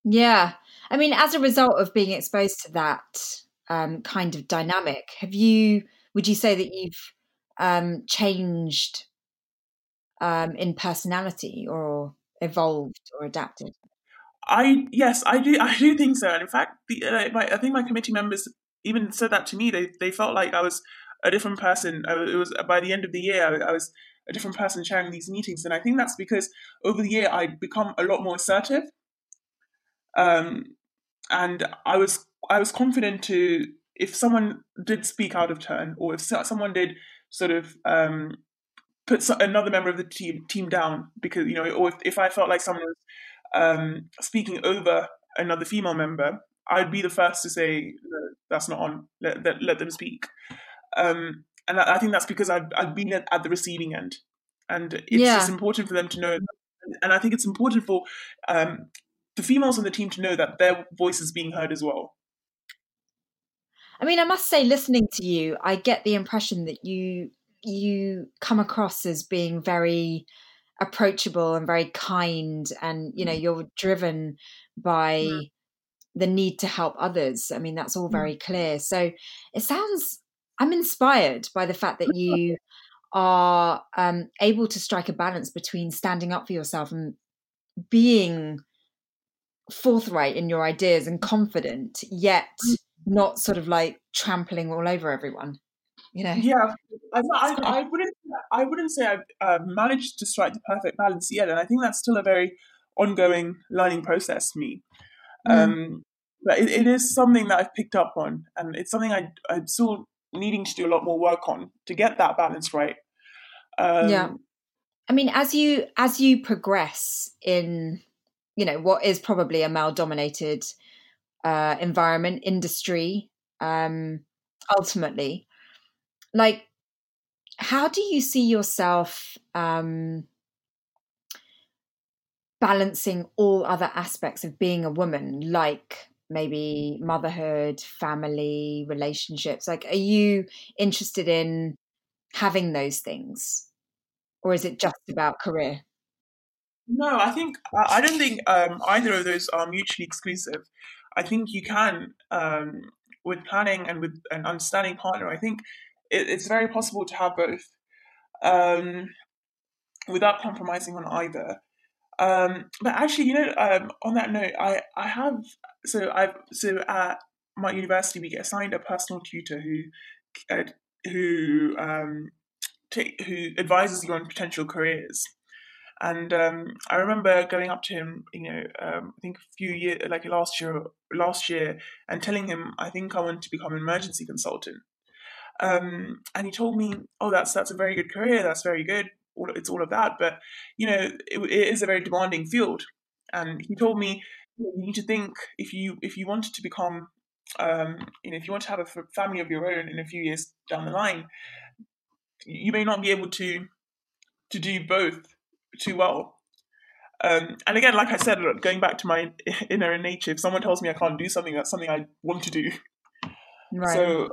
Yeah, I mean, as a result of being exposed to that um, kind of dynamic, have you? Would you say that you've um, changed um, in personality or evolved or adapted? I yes, I do. I do think so. And in fact, the, uh, my, I think my committee members even said that to me. They they felt like I was a different person. it was by the end of the year, I, I was a different person chairing these meetings, and I think that's because over the year I'd become a lot more assertive. Um, and I was I was confident to if someone did speak out of turn, or if someone did sort of um, put another member of the team team down because you know, or if, if I felt like someone was um, speaking over another female member, I'd be the first to say that's not on. Let, let, let them speak. Um, and I, I, think that's because I've, I've been at, at the receiving end, and it's yeah. just important for them to know. And I think it's important for um, the females on the team to know that their voice is being heard as well. I mean, I must say, listening to you, I get the impression that you you come across as being very approachable and very kind, and you know, mm. you're driven by yeah. the need to help others. I mean, that's all mm. very clear. So it sounds. I'm inspired by the fact that you are um, able to strike a balance between standing up for yourself and being forthright in your ideas and confident, yet mm. not sort of like trampling all over everyone. You know? Yeah, I, I, I wouldn't. I wouldn't say I've uh, managed to strike the perfect balance yet, and I think that's still a very ongoing learning process for me. Mm. Um, but it, it is something that I've picked up on, and it's something I, I'm still needing to do a lot more work on to get that balance right. Um, yeah, I mean, as you as you progress in you know what is probably a male dominated uh, environment industry um, ultimately like how do you see yourself um, balancing all other aspects of being a woman like maybe motherhood family relationships like are you interested in having those things or is it just about career no, I think I don't think um, either of those are mutually exclusive. I think you can, um, with planning and with an understanding partner. I think it, it's very possible to have both, um, without compromising on either. Um, but actually, you know, um, on that note, I I have so I so at my university we get assigned a personal tutor who uh, who um, t- who advises you on potential careers. And um, I remember going up to him, you know, um, I think a few years, like last year, last year, and telling him I think I want to become an emergency consultant. Um, and he told me, "Oh, that's that's a very good career. That's very good. It's all of that, but you know, it, it is a very demanding field." And he told me, "You need to think if you if you wanted to become, um, you know, if you want to have a family of your own in a few years down the line, you may not be able to to do both too well. Um, and again, like I said, going back to my inner nature, if someone tells me I can't do something, that's something I want to do. Right. So,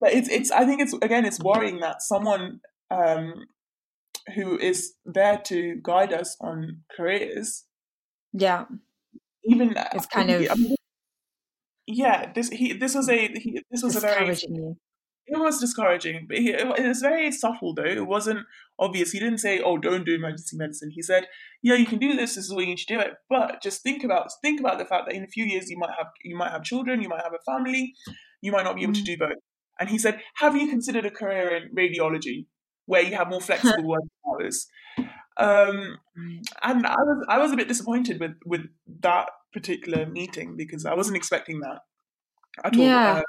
but it's it's. I think it's again, it's worrying that someone um, who is there to guide us on careers, yeah, even it's kind of. I mean, yeah, this he this was a he, this was a very it was discouraging, but he, it was very subtle though. It wasn't obvious. He didn't say, "Oh, don't do emergency medicine." He said, "Yeah, you can do this. This is what you need to do it." But just think about think about the fact that in a few years you might have you might have children, you might have a family, you might not be able to mm. do both. And he said, "Have you considered a career in radiology where you have more flexible working hours?" Um, and I was I was a bit disappointed with with that particular meeting because I wasn't expecting that at all. Yeah. Uh,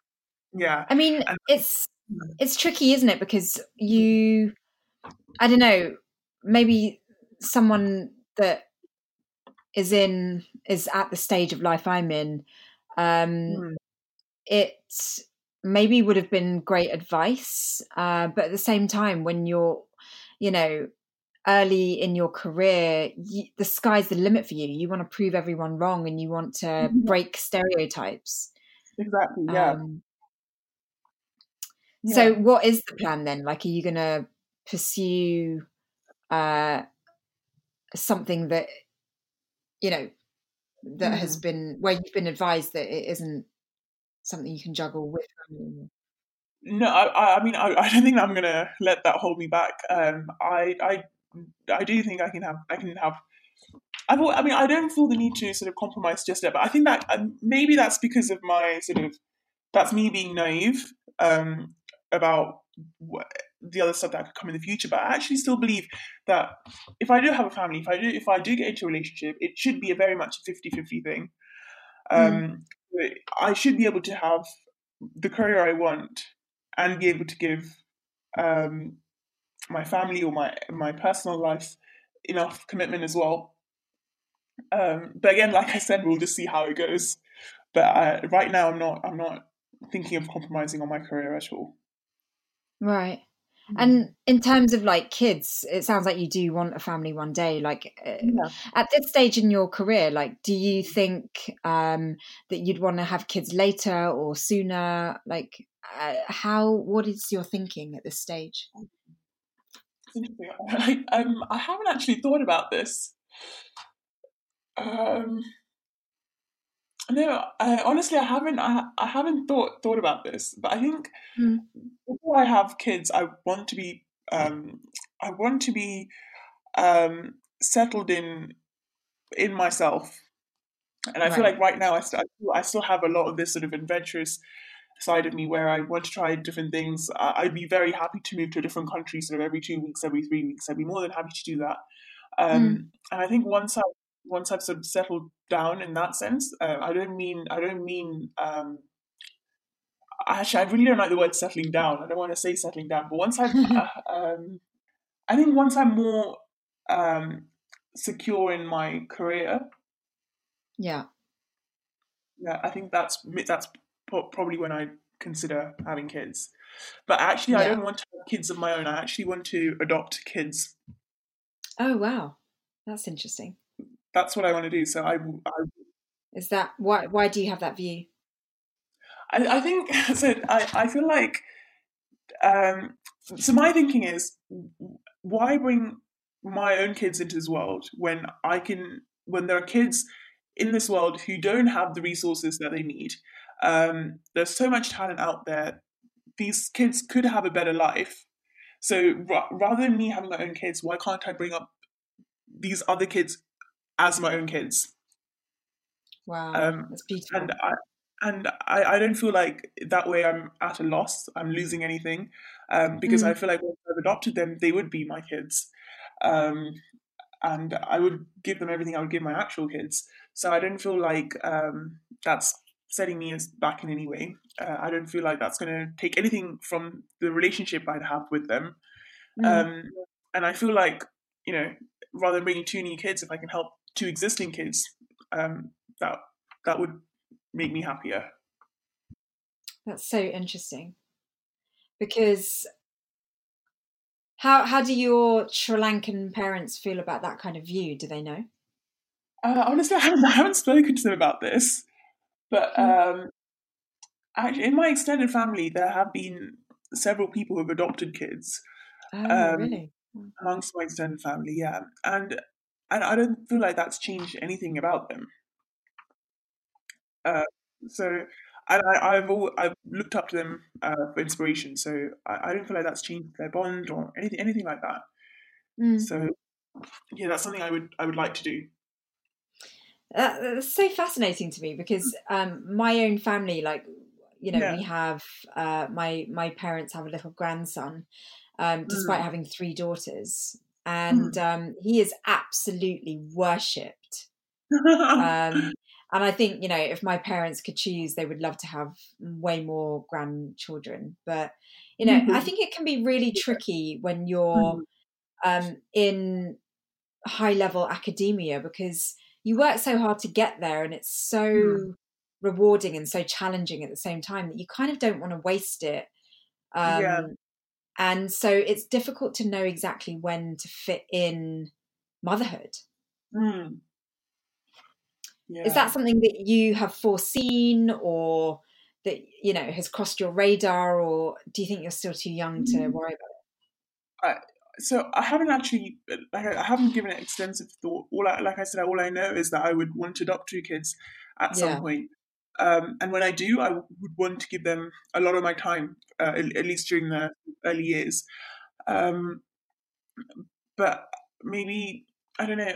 yeah. I mean, and, it's it's tricky, isn't it? Because you, I don't know, maybe someone that is in is at the stage of life I'm in, um, mm. it maybe would have been great advice, uh, but at the same time, when you're, you know, early in your career, you, the sky's the limit for you. You want to prove everyone wrong, and you want to mm-hmm. break stereotypes. Exactly. Yeah. Um, so, what is the plan then? Like, are you going to pursue uh, something that you know that mm. has been where you've been advised that it isn't something you can juggle with? No, I, I mean, I, I don't think I'm going to let that hold me back. Um, I, I, I do think I can have I can have. I've, I mean, I don't feel the need to sort of compromise just yet, but I think that um, maybe that's because of my sort of that's me being naive um, about what, the other stuff that could come in the future. But I actually still believe that if I do have a family, if I do if I do get into a relationship, it should be a very much a 50-50 thing. Um, mm. I should be able to have the career I want and be able to give um, my family or my my personal life enough commitment as well. Um, but again, like I said, we'll just see how it goes. But uh, right now, I'm not. I'm not thinking of compromising on my career at all. Right. Mm. And in terms of like kids, it sounds like you do want a family one day. Like uh, yeah. at this stage in your career, like do you think um, that you'd want to have kids later or sooner? Like uh, how? What is your thinking at this stage? I, um, I haven't actually thought about this. Um, no, I, honestly, I haven't. I, I haven't thought thought about this, but I think mm. Before I have kids, I want to be. Um, I want to be um, settled in in myself, and I right. feel like right now I, st- I still have a lot of this sort of adventurous side of me where I want to try different things. I'd be very happy to move to a different country sort of every two weeks, every three weeks. I'd be more than happy to do that. Um, mm. And I think once I once I've sort of settled down in that sense, uh, I don't mean I don't mean um, actually I really don't like the word settling down. I don't want to say settling down, but once I've uh, um, I think once I'm more um, secure in my career, yeah, yeah, I think that's that's probably when I consider having kids. But actually, yeah. I don't want to have kids of my own. I actually want to adopt kids. Oh wow, that's interesting that's what I want to do. So I, I is that why? Why do you have that view? I, I think so. I, I feel like um, so. My thinking is, why bring my own kids into this world when I can when there are kids in this world who don't have the resources that they need. Um, there's so much talent out there. These kids could have a better life. So ra- rather than me having my own kids, why can't I bring up these other kids as my own kids. Wow, um, that's beautiful. And I, and I, I don't feel like that way I'm at a loss. I'm losing anything um, because mm. I feel like once I've adopted them, they would be my kids, um, and I would give them everything I would give my actual kids. So I don't feel like um, that's setting me back in any way. Uh, I don't feel like that's going to take anything from the relationship I'd have with them. Mm. Um, and I feel like you know, rather than bringing two new kids, if I can help two existing kids, um, that that would make me happier. That's so interesting, because how how do your Sri Lankan parents feel about that kind of view? Do they know? Uh, honestly, I haven't, I haven't spoken to them about this, but hmm. um, actually, in my extended family, there have been several people who have adopted kids. Oh, um, really? Amongst my extended family, yeah, and and I don't feel like that's changed anything about them. Uh, so, and I, have all, I've looked up to them uh, for inspiration. So I, I, don't feel like that's changed their bond or anything, anything like that. Mm. So, yeah, that's something I would I would like to do. Uh, that's so fascinating to me because um, my own family, like you know, yeah. we have uh, my my parents have a little grandson, um, despite mm. having three daughters, and mm. um, he is absolutely worshipped. and I think you know, if my parents could choose, they would love to have way more grandchildren. But you know, mm-hmm. I think it can be really tricky when you're mm. um, in high level academia because you work so hard to get there, and it's so mm. rewarding and so challenging at the same time that you kind of don't want to waste it. Um, yeah. And so it's difficult to know exactly when to fit in motherhood. Mm. Yeah. Is that something that you have foreseen or that, you know, has crossed your radar or do you think you're still too young to hmm. worry about it? I, so I haven't actually, like, I haven't given it extensive thought. All I, like I said, all I know is that I would want to adopt two kids at yeah. some point. Um, and when I do, I would want to give them a lot of my time, uh, at, least during the early years. Um, but maybe I don't know.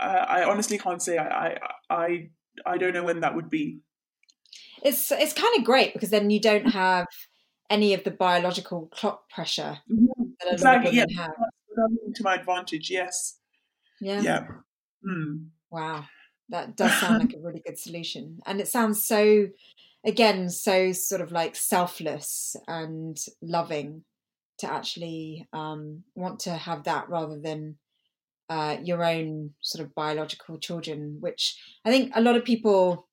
I, I honestly can't say. I, I I don't know when that would be. It's it's kind of great because then you don't have any of the biological clock pressure mm-hmm. that a exactly, lot of women yeah. have. To my advantage, yes. Yeah. Yeah. Mm. Wow, that does sound like a really good solution, and it sounds so, again, so sort of like selfless and loving to actually um, want to have that rather than uh, your own sort of biological children, which I think a lot of people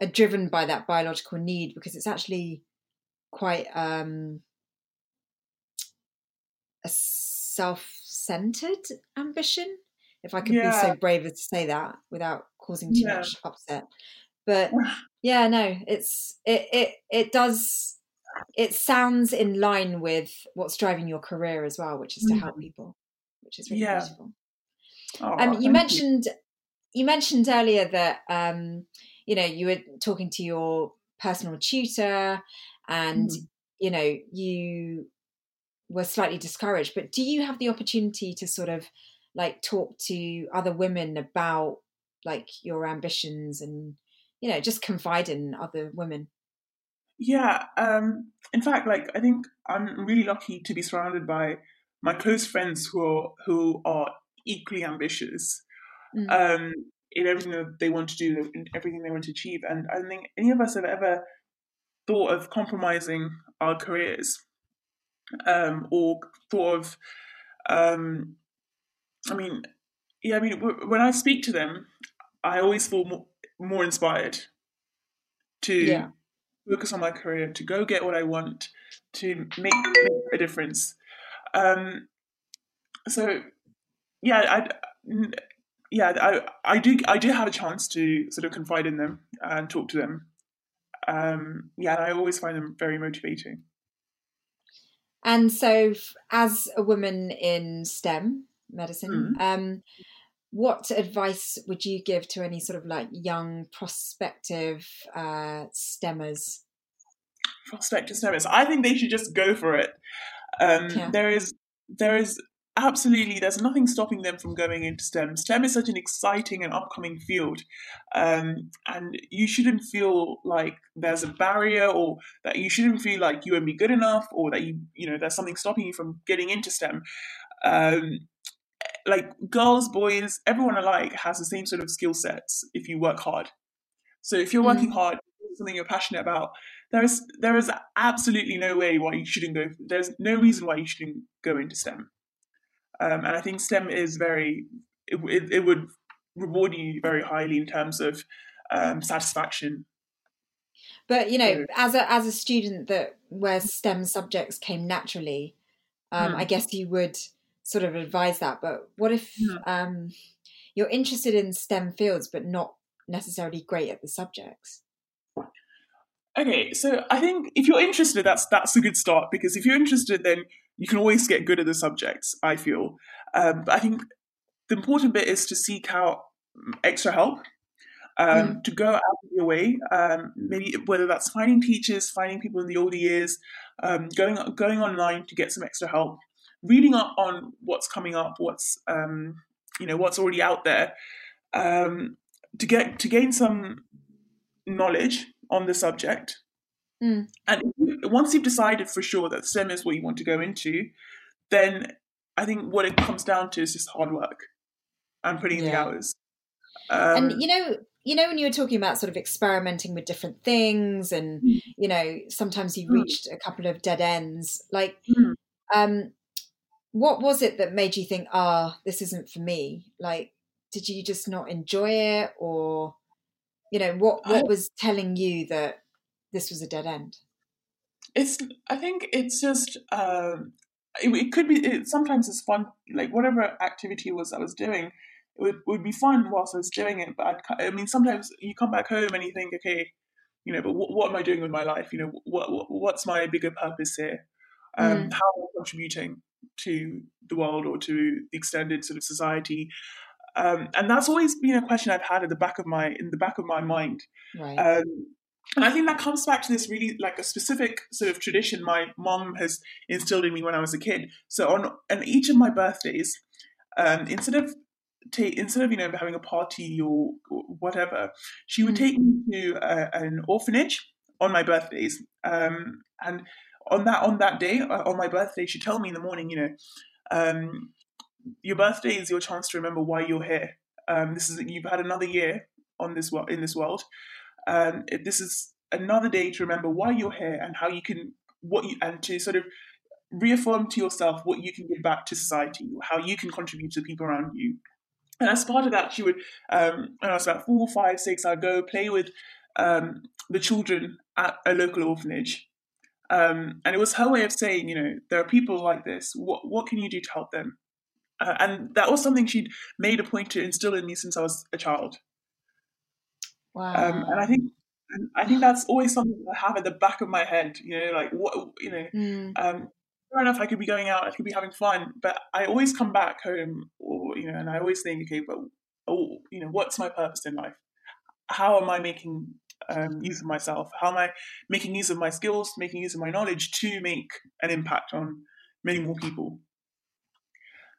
are driven by that biological need because it's actually quite um, a self-centered ambition if i could yeah. be so brave as to say that without causing too yeah. much upset but yeah no it's it it it does it sounds in line with what's driving your career as well which is to help mm. people which is really yeah. beautiful oh, um, you mentioned you. you. mentioned earlier that um, you know you were talking to your personal tutor and mm. you know you were slightly discouraged but do you have the opportunity to sort of like talk to other women about like your ambitions and you know just confide in other women yeah um in fact like i think i'm really lucky to be surrounded by my close friends who are who are equally ambitious mm. um in everything that they want to do in everything they want to achieve and i don't think any of us have ever thought of compromising our careers um or thought of um I mean, yeah, I mean, when I speak to them, I always feel more, more inspired to yeah. focus on my career, to go get what I want, to make, make a difference. Um, so, yeah, I, yeah, I, I do, I do have a chance to sort of confide in them and talk to them. Um, yeah, I always find them very motivating. And so, as a woman in STEM, medicine. Mm. Um, what advice would you give to any sort of like young prospective uh, stemmers? Prospective stemmers, I think they should just go for it. Um, yeah. There is, there is absolutely there's nothing stopping them from going into STEM. STEM is such an exciting and upcoming field, um, and you shouldn't feel like there's a barrier or that you shouldn't feel like you won't be good enough or that you you know there's something stopping you from getting into STEM. Um, like girls, boys, everyone alike has the same sort of skill sets if you work hard. So if you're working mm. hard, something you're passionate about, there is there is absolutely no way why you shouldn't go. There's no reason why you shouldn't go into STEM. Um, and I think STEM is very it, it, it, would reward you very highly in terms of um, satisfaction. But you know, so, as a as a student that where STEM subjects came naturally, um, I hmm. guess you would sort of advise that. But what if yeah. um, you're interested in STEM fields but not necessarily great at the subjects? Okay, so I think if you're interested, that's that's a good start because if you're interested, then you can always get good at the subjects. I feel, um, but I think the important bit is to seek out extra help. Um, mm. To go out of your way, um, maybe whether that's finding teachers, finding people in the older years, um, going going online to get some extra help, reading up on what's coming up, what's um, you know what's already out there, um, to get to gain some knowledge on the subject. Mm. And once you've decided for sure that STEM is what you want to go into, then I think what it comes down to is just hard work and putting in the hours. Um, and you know, you know, when you were talking about sort of experimenting with different things, and mm. you know, sometimes you mm. reached a couple of dead ends. Like, mm. um, what was it that made you think, ah, oh, this isn't for me? Like, did you just not enjoy it, or you know, what what was telling you that this was a dead end? It's. I think it's just. Um, it, it could be. It, sometimes it's fun. Like whatever activity was I was doing, it would, would be fun whilst I was doing it. But I'd, I mean, sometimes you come back home and you think, okay, you know, but what, what am I doing with my life? You know, what, what what's my bigger purpose here? Um, mm. How am I contributing? to the world or to the extended sort of society. Um, and that's always been a question I've had at the back of my in the back of my mind. Right. Um, and I think that comes back to this really like a specific sort of tradition my mom has instilled in me when I was a kid. So on on each of my birthdays, um, instead of take instead of you know having a party or, or whatever, she would mm. take me to a, an orphanage on my birthdays. Um, and on that on that day uh, on my birthday, she'd tell me in the morning, you know, um, your birthday is your chance to remember why you're here. Um, this is you've had another year on this world in this world. Um, this is another day to remember why you're here and how you can what you and to sort of reaffirm to yourself what you can give back to society, how you can contribute to the people around you. And as part of that, she would, um, when I was about four, five, six, I'd go play with um, the children at a local orphanage. Um, and it was her way of saying, you know, there are people like this. What what can you do to help them? Uh, and that was something she'd made a point to instill in me since I was a child. Wow. Um, and I think I think that's always something I have at the back of my head. You know, like what you know. Mm. Um, fair enough, I could be going out, I could be having fun, but I always come back home, or you know, and I always think, okay, but oh, you know, what's my purpose in life? How am I making um, use of myself? How am I making use of my skills, making use of my knowledge to make an impact on many more people?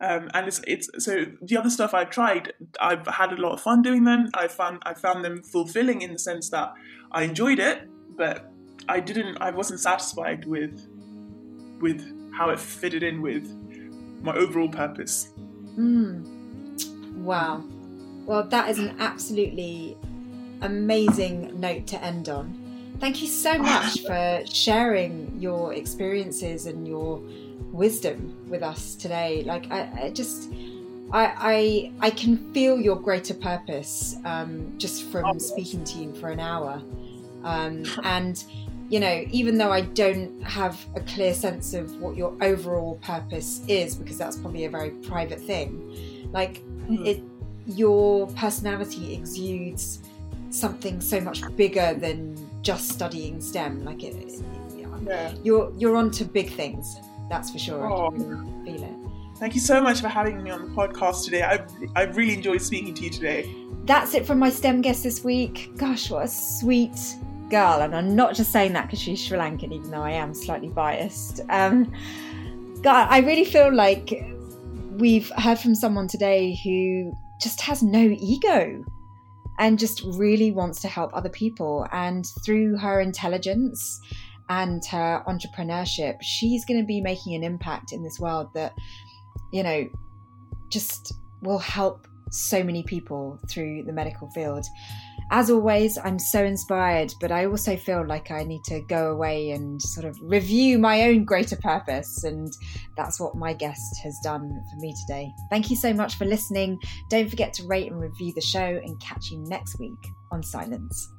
Um, and it's it's so the other stuff I've tried, I've had a lot of fun doing them. I found I found them fulfilling in the sense that I enjoyed it, but I didn't. I wasn't satisfied with with how it fitted in with my overall purpose. Mm. Wow. Well, that is an absolutely amazing note to end on. Thank you so much for sharing your experiences and your wisdom with us today. Like, I, I just. I, I, I can feel your greater purpose um, just from oh, speaking to you for an hour, um, and you know, even though I don't have a clear sense of what your overall purpose is, because that's probably a very private thing, like mm-hmm. it, your personality exudes something so much bigger than just studying STEM. Like it, it yeah. you're you're onto big things. That's for sure. Oh. I really feel it. Thank you so much for having me on the podcast today. I've, I've really enjoyed speaking to you today. That's it from my STEM guest this week. Gosh, what a sweet girl, and I'm not just saying that because she's Sri Lankan, even though I am slightly biased. Um, God, I really feel like we've heard from someone today who just has no ego and just really wants to help other people. And through her intelligence and her entrepreneurship, she's going to be making an impact in this world that, you know, just will help so many people through the medical field as always, I'm so inspired, but I also feel like I need to go away and sort of review my own greater purpose. And that's what my guest has done for me today. Thank you so much for listening. Don't forget to rate and review the show and catch you next week on Silence.